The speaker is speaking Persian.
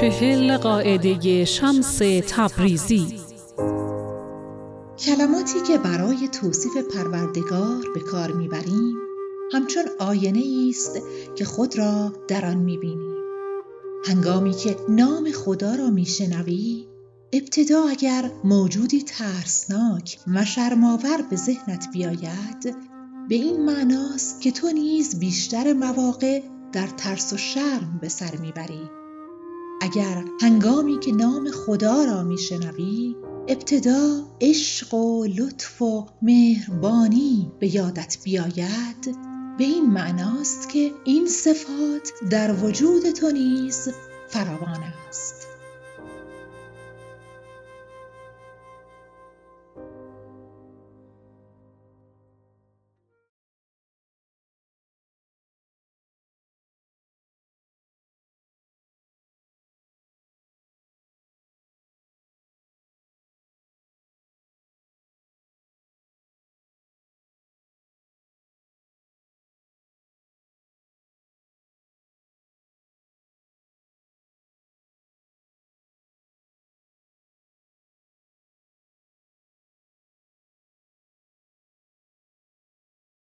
چهل قاعده شمس تبریزی. کلماتی که برای توصیف پروردگار به کار می‌بریم همچون آینه است که خود را در آن می‌بینیم. هنگامی که نام خدا را میشنوی ابتدا اگر موجودی ترسناک و شرماور به ذهنت بیاید به این معناست که تو نیز بیشتر مواقع در ترس و شرم به سر می‌بری. اگر هنگامی که نام خدا را میشنوی ابتدا عشق و لطف و مهربانی به یادت بیاید. به این معناست که این صفات در وجود تو نیز فراوان است.